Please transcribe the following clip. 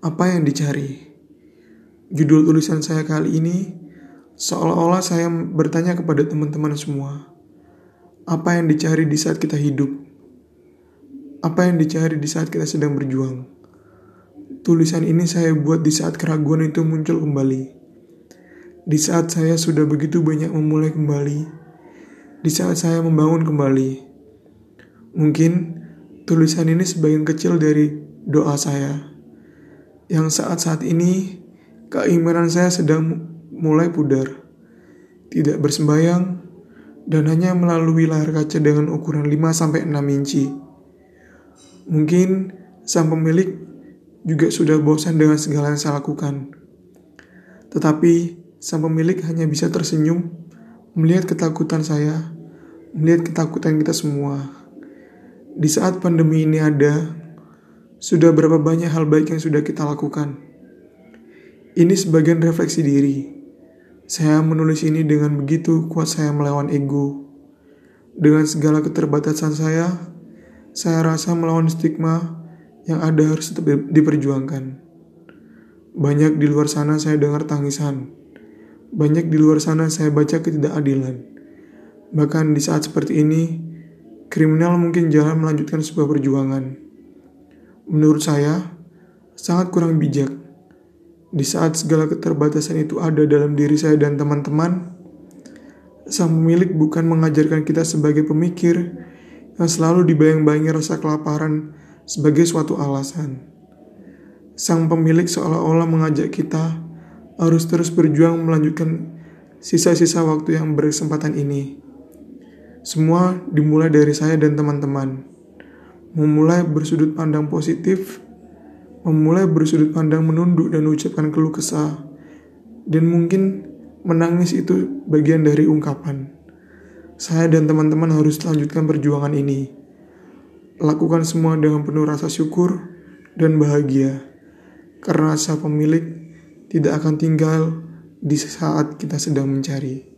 Apa yang dicari? Judul tulisan saya kali ini seolah-olah saya bertanya kepada teman-teman semua. Apa yang dicari di saat kita hidup? Apa yang dicari di saat kita sedang berjuang? Tulisan ini saya buat di saat keraguan itu muncul kembali. Di saat saya sudah begitu banyak memulai kembali. Di saat saya membangun kembali. Mungkin tulisan ini sebagian kecil dari doa saya yang saat-saat ini keimanan saya sedang mulai pudar. Tidak bersembayang dan hanya melalui layar kaca dengan ukuran 5-6 inci. Mungkin sang pemilik juga sudah bosan dengan segala yang saya lakukan. Tetapi sang pemilik hanya bisa tersenyum melihat ketakutan saya, melihat ketakutan kita semua. Di saat pandemi ini ada, sudah berapa banyak hal baik yang sudah kita lakukan? Ini sebagian refleksi diri. Saya menulis ini dengan begitu kuat saya melawan ego. Dengan segala keterbatasan saya, saya rasa melawan stigma yang ada harus tetap diperjuangkan. Banyak di luar sana saya dengar tangisan. Banyak di luar sana saya baca ketidakadilan. Bahkan di saat seperti ini, kriminal mungkin jalan melanjutkan sebuah perjuangan menurut saya sangat kurang bijak. Di saat segala keterbatasan itu ada dalam diri saya dan teman-teman, sang pemilik bukan mengajarkan kita sebagai pemikir yang selalu dibayang-bayangi rasa kelaparan sebagai suatu alasan. Sang pemilik seolah-olah mengajak kita harus terus berjuang melanjutkan sisa-sisa waktu yang berkesempatan ini. Semua dimulai dari saya dan teman-teman memulai bersudut pandang positif, memulai bersudut pandang menunduk dan ucapkan keluh kesah, dan mungkin menangis itu bagian dari ungkapan. Saya dan teman-teman harus lanjutkan perjuangan ini. Lakukan semua dengan penuh rasa syukur dan bahagia, karena rasa pemilik tidak akan tinggal di saat kita sedang mencari.